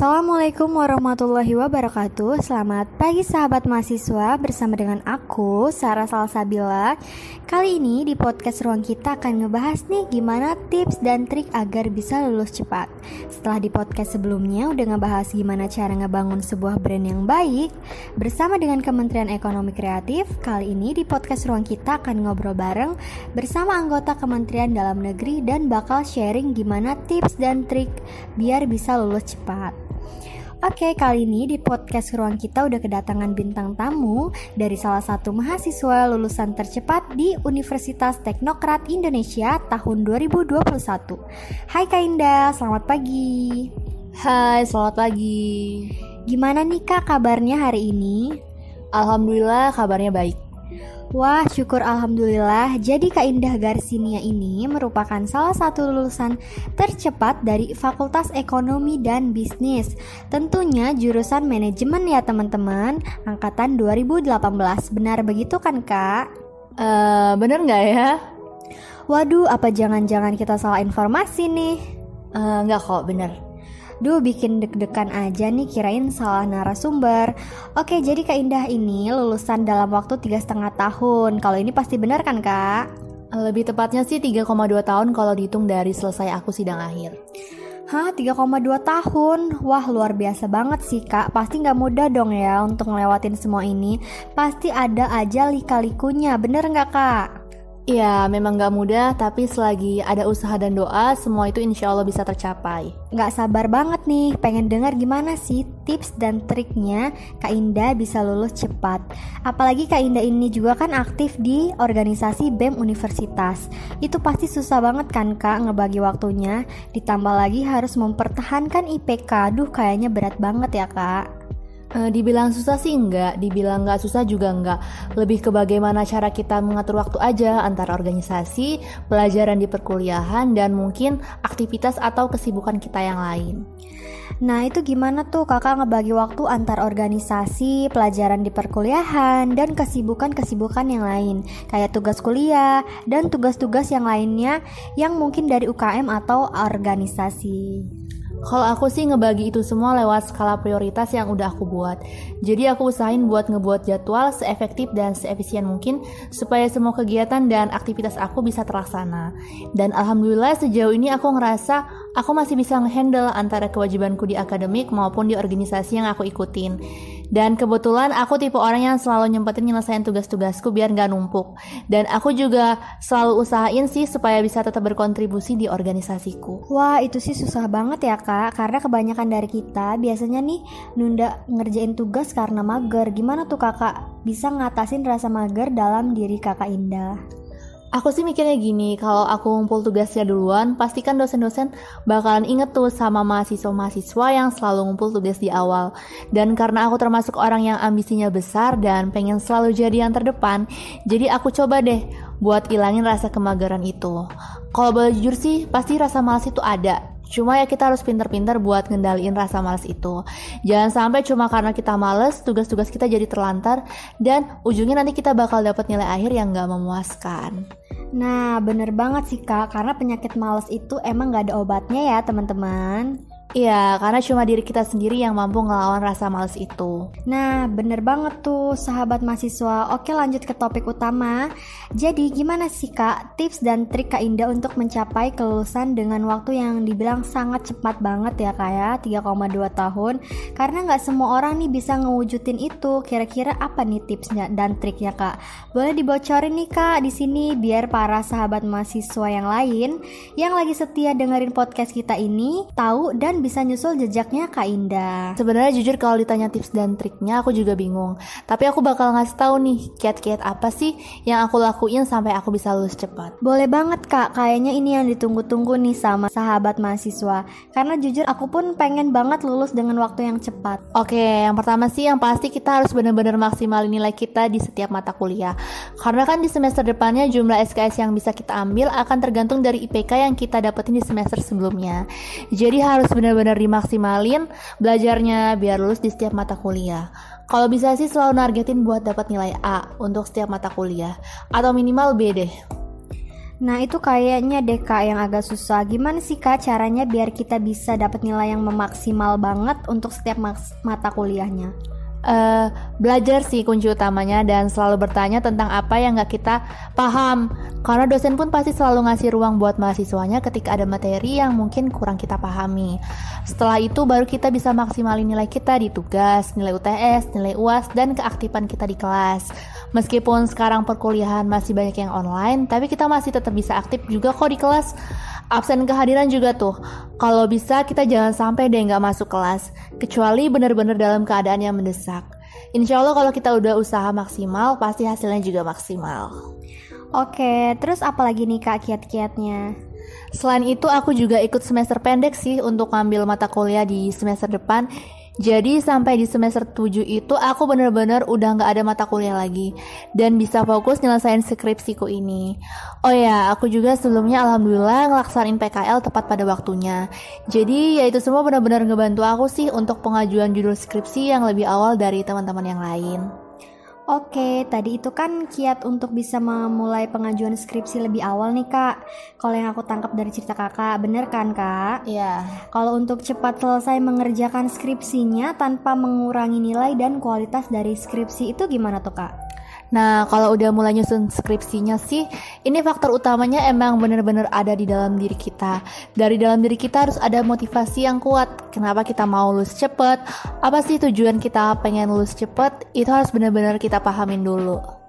Assalamualaikum warahmatullahi wabarakatuh. Selamat pagi sahabat mahasiswa. Bersama dengan aku, Sarah Salsabila. Kali ini di podcast ruang kita akan ngebahas nih Gimana tips dan trik agar bisa lulus cepat. Setelah di podcast sebelumnya udah ngebahas gimana cara ngebangun sebuah brand yang baik Bersama dengan Kementerian Ekonomi Kreatif Kali ini di podcast ruang kita akan ngobrol bareng Bersama anggota Kementerian Dalam Negeri Dan bakal sharing gimana tips dan trik Biar bisa lulus cepat Oke, kali ini di podcast ruang kita udah kedatangan bintang tamu dari salah satu mahasiswa lulusan tercepat di Universitas Teknokrat Indonesia tahun 2021. Hai Kak Indah, selamat pagi. Hai, selamat pagi. Gimana nih Kak kabarnya hari ini? Alhamdulillah kabarnya baik. Wah, syukur alhamdulillah. Jadi Kak Indah Garsinia ini merupakan salah satu lulusan tercepat dari Fakultas Ekonomi dan Bisnis. Tentunya jurusan manajemen ya teman-teman, angkatan 2018. Benar begitu kan Kak? Uh, bener nggak ya? Waduh, apa jangan-jangan kita salah informasi nih? Uh, nggak kok, bener. Duh bikin deg-degan aja nih kirain salah narasumber Oke jadi Kak Indah ini lulusan dalam waktu tiga setengah tahun Kalau ini pasti benar kan Kak? Lebih tepatnya sih 3,2 tahun kalau dihitung dari selesai aku sidang akhir Hah 3,2 tahun? Wah luar biasa banget sih kak Pasti gak mudah dong ya untuk ngelewatin semua ini Pasti ada aja lika-likunya bener gak kak? Ya, memang gak mudah, tapi selagi ada usaha dan doa, semua itu insya Allah bisa tercapai. Gak sabar banget nih, pengen dengar gimana sih tips dan triknya Kak Indah bisa lulus cepat. Apalagi Kak Indah ini juga kan aktif di organisasi BEM Universitas. Itu pasti susah banget kan Kak ngebagi waktunya, ditambah lagi harus mempertahankan IPK. Duh, kayaknya berat banget ya Kak. Uh, dibilang susah sih enggak, dibilang enggak susah juga enggak. Lebih ke bagaimana cara kita mengatur waktu aja antara organisasi, pelajaran di perkuliahan, dan mungkin aktivitas atau kesibukan kita yang lain. Nah itu gimana tuh kakak ngebagi waktu antar organisasi, pelajaran di perkuliahan, dan kesibukan-kesibukan yang lain Kayak tugas kuliah dan tugas-tugas yang lainnya yang mungkin dari UKM atau organisasi kalau aku sih ngebagi itu semua lewat skala prioritas yang udah aku buat. Jadi aku usahain buat ngebuat jadwal seefektif dan seefisien mungkin supaya semua kegiatan dan aktivitas aku bisa terlaksana. Dan alhamdulillah sejauh ini aku ngerasa aku masih bisa ngehandle antara kewajibanku di akademik maupun di organisasi yang aku ikutin. Dan kebetulan aku tipe orang yang selalu nyempetin nyelesain tugas-tugasku biar nggak numpuk. Dan aku juga selalu usahain sih supaya bisa tetap berkontribusi di organisasiku. Wah itu sih susah banget ya kak, karena kebanyakan dari kita biasanya nih nunda ngerjain tugas karena mager. Gimana tuh kakak bisa ngatasin rasa mager dalam diri kakak Indah? Aku sih mikirnya gini, kalau aku ngumpul tugasnya duluan, pastikan dosen-dosen bakalan inget tuh sama mahasiswa-mahasiswa yang selalu ngumpul tugas di awal. Dan karena aku termasuk orang yang ambisinya besar dan pengen selalu jadi yang terdepan, jadi aku coba deh buat ilangin rasa kemageran itu. Kalau boleh jujur sih, pasti rasa malas itu ada. Cuma ya kita harus pinter-pinter buat ngendaliin rasa malas itu. Jangan sampai cuma karena kita males, tugas-tugas kita jadi terlantar, dan ujungnya nanti kita bakal dapat nilai akhir yang gak memuaskan. Nah, bener banget sih kak, karena penyakit males itu emang gak ada obatnya ya teman-teman. Iya, karena cuma diri kita sendiri yang mampu ngelawan rasa males itu. Nah, bener banget tuh sahabat mahasiswa. Oke lanjut ke topik utama. Jadi gimana sih kak tips dan trik Kak Indah untuk mencapai kelulusan dengan waktu yang dibilang sangat cepat banget ya kak ya 3,2 tahun. Karena nggak semua orang nih bisa ngewujudin itu. Kira-kira apa nih tipsnya dan triknya kak? Boleh dibocorin nih kak di sini biar para sahabat mahasiswa yang lain yang lagi setia dengerin podcast kita ini tahu dan bisa nyusul jejaknya Kak Indah? Sebenarnya jujur kalau ditanya tips dan triknya aku juga bingung. Tapi aku bakal ngasih tahu nih kiat-kiat apa sih yang aku lakuin sampai aku bisa lulus cepat. Boleh banget Kak, kayaknya ini yang ditunggu-tunggu nih sama sahabat mahasiswa. Karena jujur aku pun pengen banget lulus dengan waktu yang cepat. Oke, yang pertama sih yang pasti kita harus benar-benar maksimal nilai kita di setiap mata kuliah. Karena kan di semester depannya jumlah SKS yang bisa kita ambil akan tergantung dari IPK yang kita dapetin di semester sebelumnya. Jadi harus benar benar-benar dimaksimalin belajarnya biar lulus di setiap mata kuliah. Kalau bisa sih selalu nargetin buat dapat nilai A untuk setiap mata kuliah atau minimal B deh. Nah itu kayaknya deh kak yang agak susah Gimana sih kak caranya biar kita bisa dapat nilai yang memaksimal banget untuk setiap mata kuliahnya? Uh, belajar sih kunci utamanya dan selalu bertanya tentang apa yang nggak kita paham. Karena dosen pun pasti selalu ngasih ruang buat mahasiswanya ketika ada materi yang mungkin kurang kita pahami. Setelah itu baru kita bisa maksimalin nilai kita di tugas, nilai UTS, nilai UAS, dan keaktifan kita di kelas meskipun sekarang perkuliahan masih banyak yang online tapi kita masih tetap bisa aktif juga kok di kelas absen kehadiran juga tuh. Kalau bisa kita jangan sampai deh nggak masuk kelas, kecuali benar-benar dalam keadaan yang mendesak. Insya Allah kalau kita udah usaha maksimal, pasti hasilnya juga maksimal. Oke, terus apa lagi nih kak kiat-kiatnya? Selain itu aku juga ikut semester pendek sih untuk ngambil mata kuliah di semester depan jadi sampai di semester 7 itu aku bener-bener udah nggak ada mata kuliah lagi dan bisa fokus nyelesain skripsiku ini. Oh ya, aku juga sebelumnya alhamdulillah ngelaksanin PKL tepat pada waktunya. Jadi ya itu semua benar-benar ngebantu aku sih untuk pengajuan judul skripsi yang lebih awal dari teman-teman yang lain. Oke, tadi itu kan kiat untuk bisa memulai pengajuan skripsi lebih awal nih kak. Kalau yang aku tangkap dari cerita kakak, bener kan kak? Iya. Kalau untuk cepat selesai mengerjakan skripsinya tanpa mengurangi nilai dan kualitas dari skripsi itu gimana tuh kak? Nah, kalau udah mulai nyusun skripsinya sih, ini faktor utamanya emang bener-bener ada di dalam diri kita. Dari dalam diri kita harus ada motivasi yang kuat. Kenapa kita mau lulus cepet? Apa sih tujuan kita pengen lulus cepet? Itu harus bener-bener kita pahamin dulu.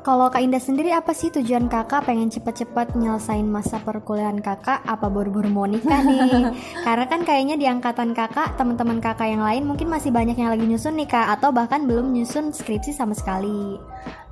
Kalau Kak Indah sendiri apa sih tujuan kakak pengen cepet-cepet nyelesain masa perkuliahan kakak? Apa buru-buru mau nikah nih? Karena kan kayaknya di angkatan kakak, teman-teman kakak yang lain mungkin masih banyak yang lagi nyusun nih kak, atau bahkan belum nyusun skripsi sama sekali.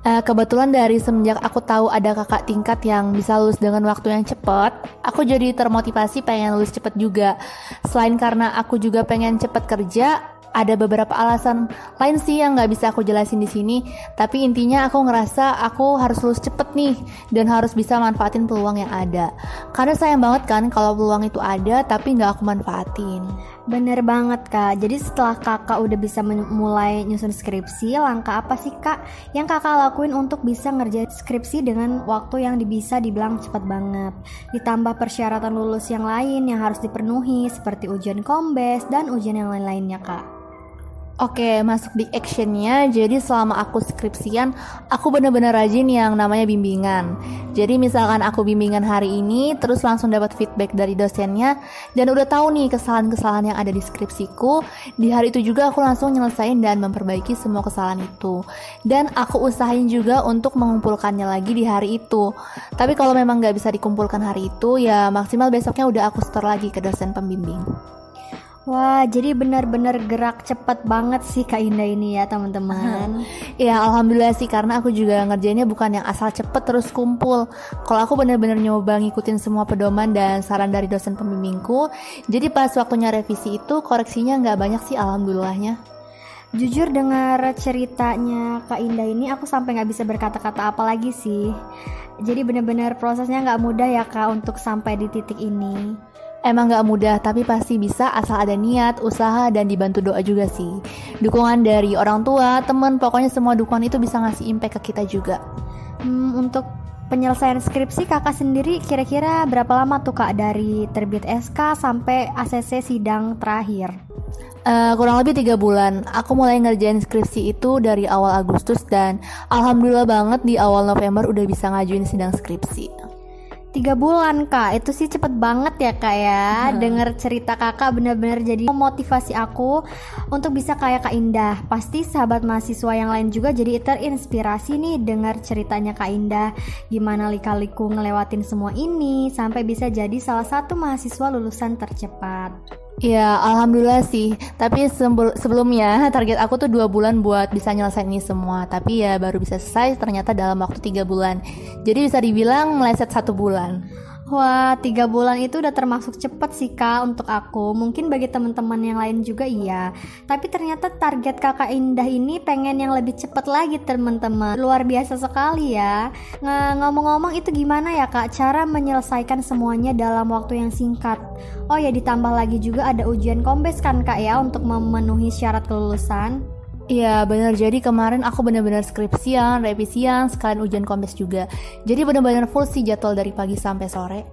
Uh, kebetulan dari semenjak aku tahu ada kakak tingkat yang bisa lulus dengan waktu yang cepat, aku jadi termotivasi pengen lulus cepat juga. Selain karena aku juga pengen cepat kerja, ada beberapa alasan lain sih yang nggak bisa aku jelasin di sini. Tapi intinya aku ngerasa aku harus lulus cepet nih dan harus bisa manfaatin peluang yang ada. Karena sayang banget kan kalau peluang itu ada tapi nggak aku manfaatin. Bener banget kak. Jadi setelah kakak udah bisa mulai nyusun skripsi, langkah apa sih kak yang kakak lakuin untuk bisa ngerjain skripsi dengan waktu yang bisa dibilang cepet banget? Ditambah persyaratan lulus yang lain yang harus dipenuhi seperti ujian kombes dan ujian yang lain-lainnya kak. Oke, masuk di actionnya. Jadi selama aku skripsian, aku bener-bener rajin yang namanya bimbingan. Jadi misalkan aku bimbingan hari ini, terus langsung dapat feedback dari dosennya, dan udah tahu nih kesalahan-kesalahan yang ada di skripsiku. Di hari itu juga aku langsung nyelesain dan memperbaiki semua kesalahan itu. Dan aku usahain juga untuk mengumpulkannya lagi di hari itu. Tapi kalau memang nggak bisa dikumpulkan hari itu, ya maksimal besoknya udah aku store lagi ke dosen pembimbing. Wah, jadi benar-benar gerak cepat banget sih Kak Indah ini ya teman-teman. ya alhamdulillah sih karena aku juga ngerjainnya bukan yang asal cepet terus kumpul. Kalau aku benar-benar nyoba ngikutin semua pedoman dan saran dari dosen pembimbingku, jadi pas waktunya revisi itu koreksinya nggak banyak sih alhamdulillahnya. Jujur dengar ceritanya Kak Indah ini aku sampai nggak bisa berkata-kata apa lagi sih. Jadi benar-benar prosesnya nggak mudah ya Kak untuk sampai di titik ini. Emang gak mudah, tapi pasti bisa asal ada niat, usaha, dan dibantu doa juga sih. Dukungan dari orang tua, temen, pokoknya semua dukungan itu bisa ngasih impact ke kita juga. Hmm, untuk penyelesaian skripsi kakak sendiri kira-kira berapa lama tuh kak dari terbit SK sampai ACC sidang terakhir? Uh, kurang lebih tiga bulan. Aku mulai ngerjain skripsi itu dari awal Agustus dan alhamdulillah banget di awal November udah bisa ngajuin sidang skripsi. Tiga bulan kak, itu sih cepet banget ya kak ya. Hmm. Dengar cerita kakak bener-bener jadi memotivasi aku Untuk bisa kayak kak Indah. Pasti sahabat mahasiswa yang lain juga jadi terinspirasi nih Dengar ceritanya kak Indah. Gimana lika-liku ngelewatin semua ini Sampai bisa jadi salah satu mahasiswa lulusan tercepat Ya, alhamdulillah sih. Tapi sebelumnya target aku tuh dua bulan buat bisa nyelesain ini semua. Tapi ya baru bisa selesai ternyata dalam waktu tiga bulan. Jadi bisa dibilang meleset satu bulan. Wah, tiga bulan itu udah termasuk cepet sih kak untuk aku. Mungkin bagi teman-teman yang lain juga iya. Tapi ternyata target kakak Indah ini pengen yang lebih cepet lagi teman-teman. Luar biasa sekali ya. Ngomong-ngomong itu gimana ya kak cara menyelesaikan semuanya dalam waktu yang singkat? Oh ya ditambah lagi juga ada ujian kombes kan kak ya untuk memenuhi syarat kelulusan. Iya bener, jadi kemarin aku bener-bener skripsian, revisian, sekalian ujian kombes juga Jadi bener-bener full sih jadwal dari pagi sampai sore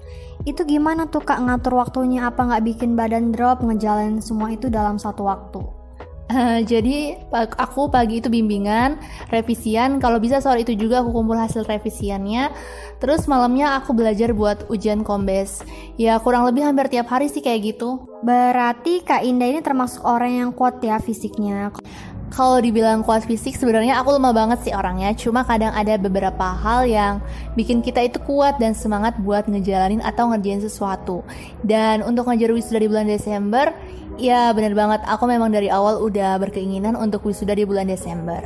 Itu gimana tuh kak ngatur waktunya apa nggak bikin badan drop ngejalanin semua itu dalam satu waktu? Uh, jadi aku pagi itu bimbingan, revisian. Kalau bisa sore itu juga aku kumpul hasil revisiannya. Terus malamnya aku belajar buat ujian kombes. Ya kurang lebih hampir tiap hari sih kayak gitu. Berarti Kak Indah ini termasuk orang yang kuat ya fisiknya. Kalau dibilang kuat fisik sebenarnya aku lemah banget sih orangnya Cuma kadang ada beberapa hal yang bikin kita itu kuat dan semangat buat ngejalanin atau ngerjain sesuatu Dan untuk ngejar wisuda di bulan Desember Ya bener banget, aku memang dari awal udah berkeinginan untuk wisuda di bulan Desember.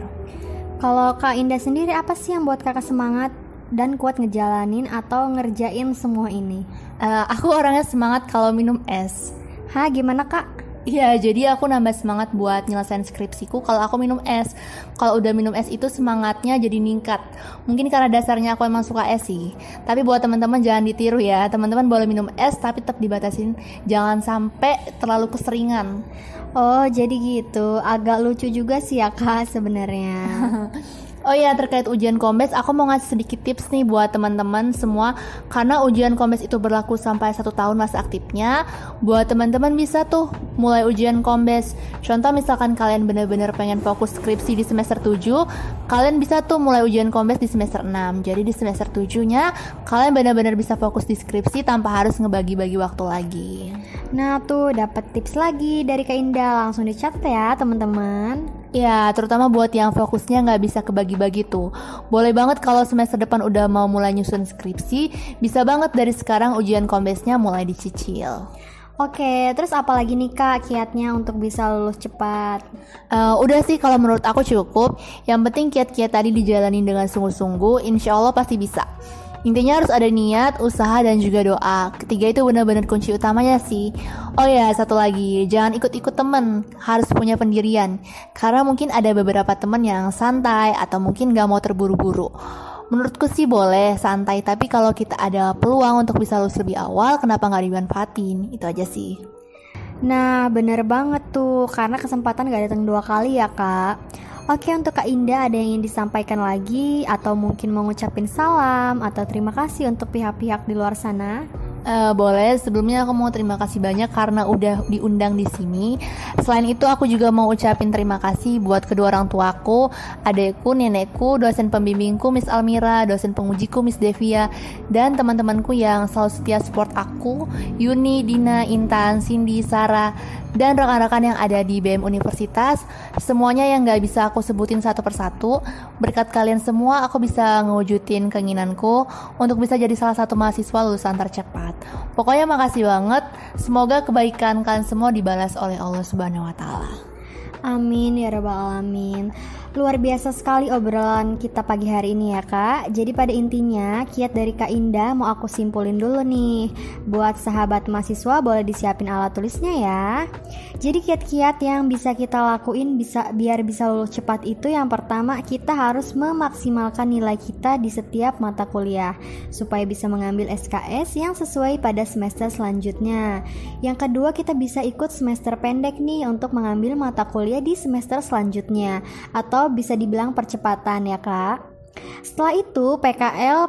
Kalau Kak Indah sendiri apa sih yang buat kakak semangat dan kuat ngejalanin atau ngerjain semua ini? Uh, aku orangnya semangat kalau minum es. Hah, gimana kak? Iya, jadi aku nambah semangat buat nyelesain skripsiku kalau aku minum es. Kalau udah minum es itu semangatnya jadi ningkat. Mungkin karena dasarnya aku emang suka es sih. Tapi buat teman-teman jangan ditiru ya. Teman-teman boleh minum es tapi tetap dibatasin jangan sampai terlalu keseringan. Oh, jadi gitu. Agak lucu juga sih ya Kak sebenarnya. Oh iya terkait ujian kombes, aku mau ngasih sedikit tips nih buat teman-teman semua karena ujian kombes itu berlaku sampai satu tahun masa aktifnya. Buat teman-teman bisa tuh mulai ujian kombes. Contoh misalkan kalian bener-bener pengen fokus skripsi di semester 7, kalian bisa tuh mulai ujian kombes di semester 6. Jadi di semester 7-nya kalian bener-bener bisa fokus di skripsi tanpa harus ngebagi-bagi waktu lagi. Nah tuh dapat tips lagi dari Kak Indah, langsung dicatat ya teman-teman. Ya, terutama buat yang fokusnya nggak bisa kebagi-bagi tuh. Boleh banget kalau semester depan udah mau mulai nyusun skripsi, bisa banget dari sekarang ujian kombesnya mulai dicicil. Oke, terus apa lagi nih kak kiatnya untuk bisa lulus cepat? Uh, udah sih kalau menurut aku cukup. Yang penting kiat-kiat tadi dijalanin dengan sungguh-sungguh, insya Allah pasti bisa. Intinya harus ada niat, usaha, dan juga doa. Ketiga itu benar-benar kunci utamanya sih. Oh ya, satu lagi, jangan ikut-ikut temen. Harus punya pendirian. Karena mungkin ada beberapa temen yang santai atau mungkin gak mau terburu-buru. Menurutku sih boleh santai, tapi kalau kita ada peluang untuk bisa lulus lebih awal, kenapa nggak dimanfaatin? Itu aja sih. Nah, bener banget tuh, karena kesempatan gak datang dua kali ya kak. Oke untuk Kak Indah ada yang ingin disampaikan lagi atau mungkin mau ngucapin salam atau terima kasih untuk pihak-pihak di luar sana? Uh, boleh, sebelumnya aku mau terima kasih banyak karena udah diundang di sini. Selain itu aku juga mau ucapin terima kasih buat kedua orang tuaku, adekku, nenekku, dosen pembimbingku Miss Almira, dosen pengujiku Miss Devia, dan teman-temanku yang selalu setia support aku, Yuni, Dina, Intan, Cindy, Sarah, dan rekan-rekan yang ada di BM Universitas. Semuanya yang gak bisa aku sebutin satu persatu. Berkat kalian semua aku bisa ngewujudin keinginanku untuk bisa jadi salah satu mahasiswa lulusan tercepat Pokoknya makasih banget. Semoga kebaikan kalian semua dibalas oleh Allah Subhanahu wa taala. Amin ya rabbal alamin. Luar biasa sekali obrolan kita pagi hari ini ya kak. Jadi pada intinya kiat dari kak Indah mau aku simpulin dulu nih. Buat sahabat mahasiswa boleh disiapin alat tulisnya ya. Jadi kiat-kiat yang bisa kita lakuin bisa biar bisa lulus cepat itu Yang pertama kita harus memaksimalkan nilai kita di setiap mata kuliah Supaya bisa mengambil SKS yang sesuai pada semester selanjutnya. Yang kedua kita bisa ikut semester pendek nih untuk mengambil mata kuliah di semester selanjutnya Atau atau bisa dibilang percepatan ya kak. Setelah itu PKL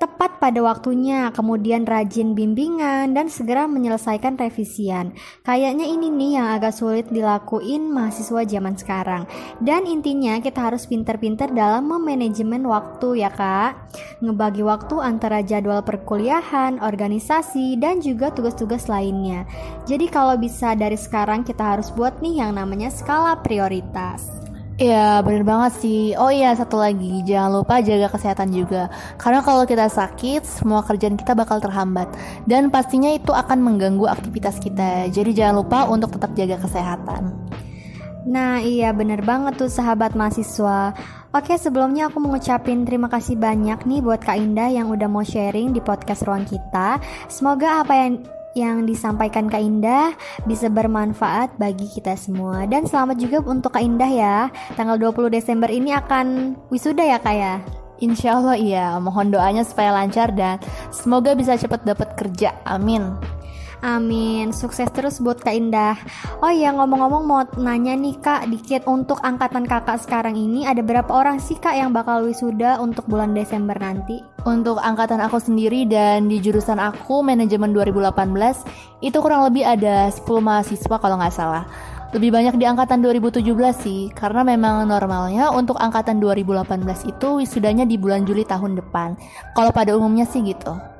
tepat pada waktunya, kemudian rajin bimbingan dan segera menyelesaikan revisian. Kayaknya ini nih yang agak sulit dilakuin mahasiswa zaman sekarang. Dan intinya kita harus pinter-pinter dalam memanajemen waktu ya kak. Ngebagi waktu antara jadwal perkuliahan, organisasi, dan juga tugas-tugas lainnya. Jadi kalau bisa dari sekarang kita harus buat nih yang namanya skala prioritas. Iya bener banget sih. Oh iya satu lagi. Jangan lupa jaga kesehatan juga. Karena kalau kita sakit Semua kerjaan kita bakal terhambat. Dan pastinya itu akan mengganggu aktivitas kita. Jadi jangan lupa untuk tetap jaga kesehatan. Nah iya bener banget tuh sahabat mahasiswa. Oke sebelumnya aku mengucapin terima kasih banyak nih buat Kak Indah yang udah mau sharing di podcast ruang kita. Semoga apa yang yang disampaikan Kak Indah bisa bermanfaat bagi kita semua. Dan selamat juga untuk Kak Indah ya. Tanggal 20 Desember ini akan wisuda ya Kak ya? Insya Allah iya, mohon doanya supaya lancar dan semoga bisa cepat dapat kerja. Amin. Amin. Sukses terus buat Kak Indah. Oh iya, ngomong-ngomong mau nanya nih Kak, dikit untuk angkatan Kakak sekarang ini ada berapa orang sih Kak yang bakal wisuda untuk bulan Desember nanti? Untuk angkatan aku sendiri dan di jurusan aku manajemen 2018 itu kurang lebih ada 10 mahasiswa kalau nggak salah. Lebih banyak di angkatan 2017 sih, karena memang normalnya untuk angkatan 2018 itu wisudanya di bulan Juli tahun depan. Kalau pada umumnya sih gitu.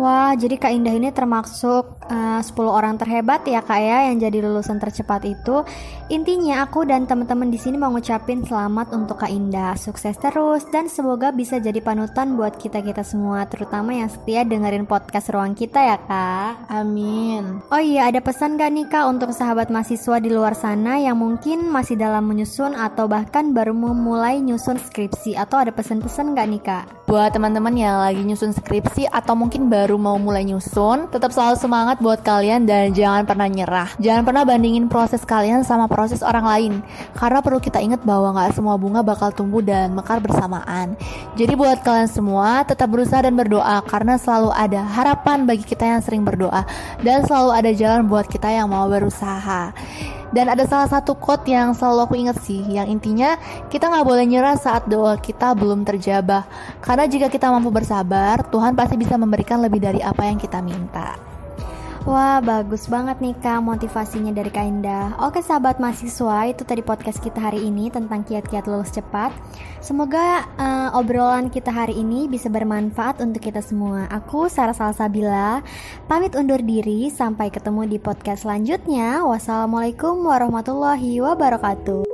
Wah, jadi Kak Indah ini termasuk uh, 10 orang terhebat ya Kak ya yang jadi lulusan tercepat itu. Intinya aku dan teman-teman di sini mau ngucapin selamat untuk Kak Indah. Sukses terus dan semoga bisa jadi panutan buat kita-kita semua, terutama yang setia dengerin podcast ruang kita ya Kak. Amin. Oh iya, ada pesan gak nih Kak untuk sahabat mahasiswa di luar sana yang mungkin masih dalam menyusun atau bahkan baru memulai nyusun skripsi atau ada pesan-pesan gak nih Kak? Buat teman-teman yang lagi nyusun skripsi atau mungkin baru mau mulai nyusun, tetap selalu semangat buat kalian dan jangan pernah nyerah. Jangan pernah bandingin proses kalian sama proses orang lain, karena perlu kita ingat bahwa nggak semua bunga bakal tumbuh dan mekar bersamaan. Jadi buat kalian semua, tetap berusaha dan berdoa, karena selalu ada harapan bagi kita yang sering berdoa, dan selalu ada jalan buat kita yang mau berusaha. Dan ada salah satu quote yang selalu aku ingat sih, yang intinya kita nggak boleh nyerah saat doa kita belum terjabah. Karena jika kita mampu bersabar, Tuhan pasti bisa memberikan lebih dari apa yang kita minta. Wah, bagus banget nih Kak motivasinya dari Kak Indah. Oke sahabat mahasiswa, itu tadi podcast kita hari ini tentang kiat-kiat lulus cepat. Semoga uh, obrolan kita hari ini bisa bermanfaat untuk kita semua. Aku Sarah Salsabila, pamit undur diri. Sampai ketemu di podcast selanjutnya. Wassalamualaikum warahmatullahi wabarakatuh.